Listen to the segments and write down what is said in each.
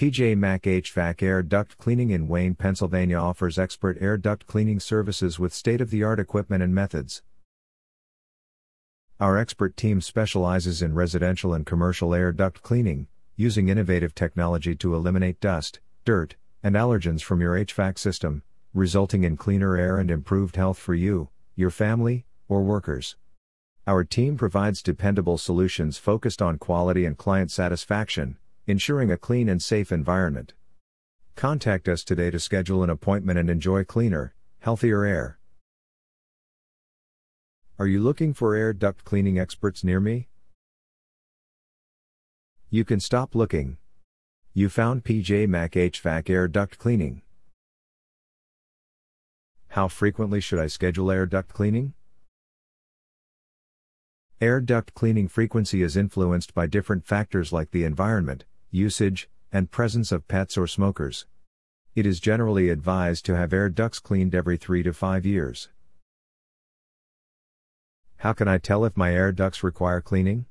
PJ Mac HVAC Air Duct Cleaning in Wayne, Pennsylvania offers expert air duct cleaning services with state of the art equipment and methods. Our expert team specializes in residential and commercial air duct cleaning, using innovative technology to eliminate dust, dirt, and allergens from your HVAC system, resulting in cleaner air and improved health for you, your family, or workers. Our team provides dependable solutions focused on quality and client satisfaction, ensuring a clean and safe environment. Contact us today to schedule an appointment and enjoy cleaner, healthier air. Are you looking for air duct cleaning experts near me? You can stop looking. You found PJ Mac HVAC air duct cleaning. How frequently should I schedule air duct cleaning? Air duct cleaning frequency is influenced by different factors like the environment, usage, and presence of pets or smokers. It is generally advised to have air ducts cleaned every 3 to 5 years. How can I tell if my air ducts require cleaning?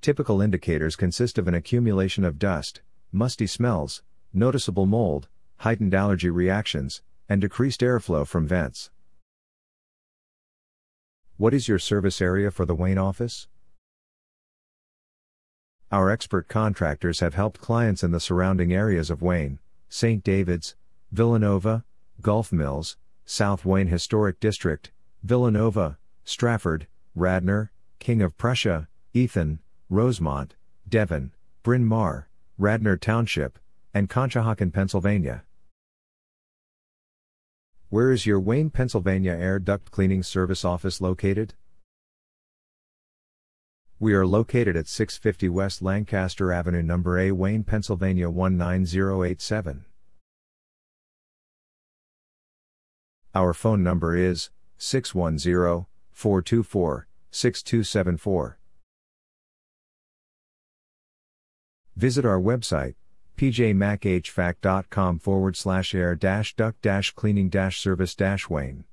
Typical indicators consist of an accumulation of dust, musty smells, noticeable mold, heightened allergy reactions, and decreased airflow from vents. What is your service area for the Wayne office? Our expert contractors have helped clients in the surrounding areas of Wayne, St. David's, Villanova, Gulph Mills, South Wayne Historic District, Villanova, Strafford, Radnor, King of Prussia, Ithan, Rosemont, Devon, Bryn Mawr, Radnor Township, and Conshohocken, Pennsylvania. Where is your Wayne, Pennsylvania air duct cleaning service office located? We are located at 650 West Lancaster Avenue, number A, Wayne, Pennsylvania 19087. Our phone number is 610 424 6274. Visit our website, pjmachvac.com forward slash air duct cleaning service Wayne.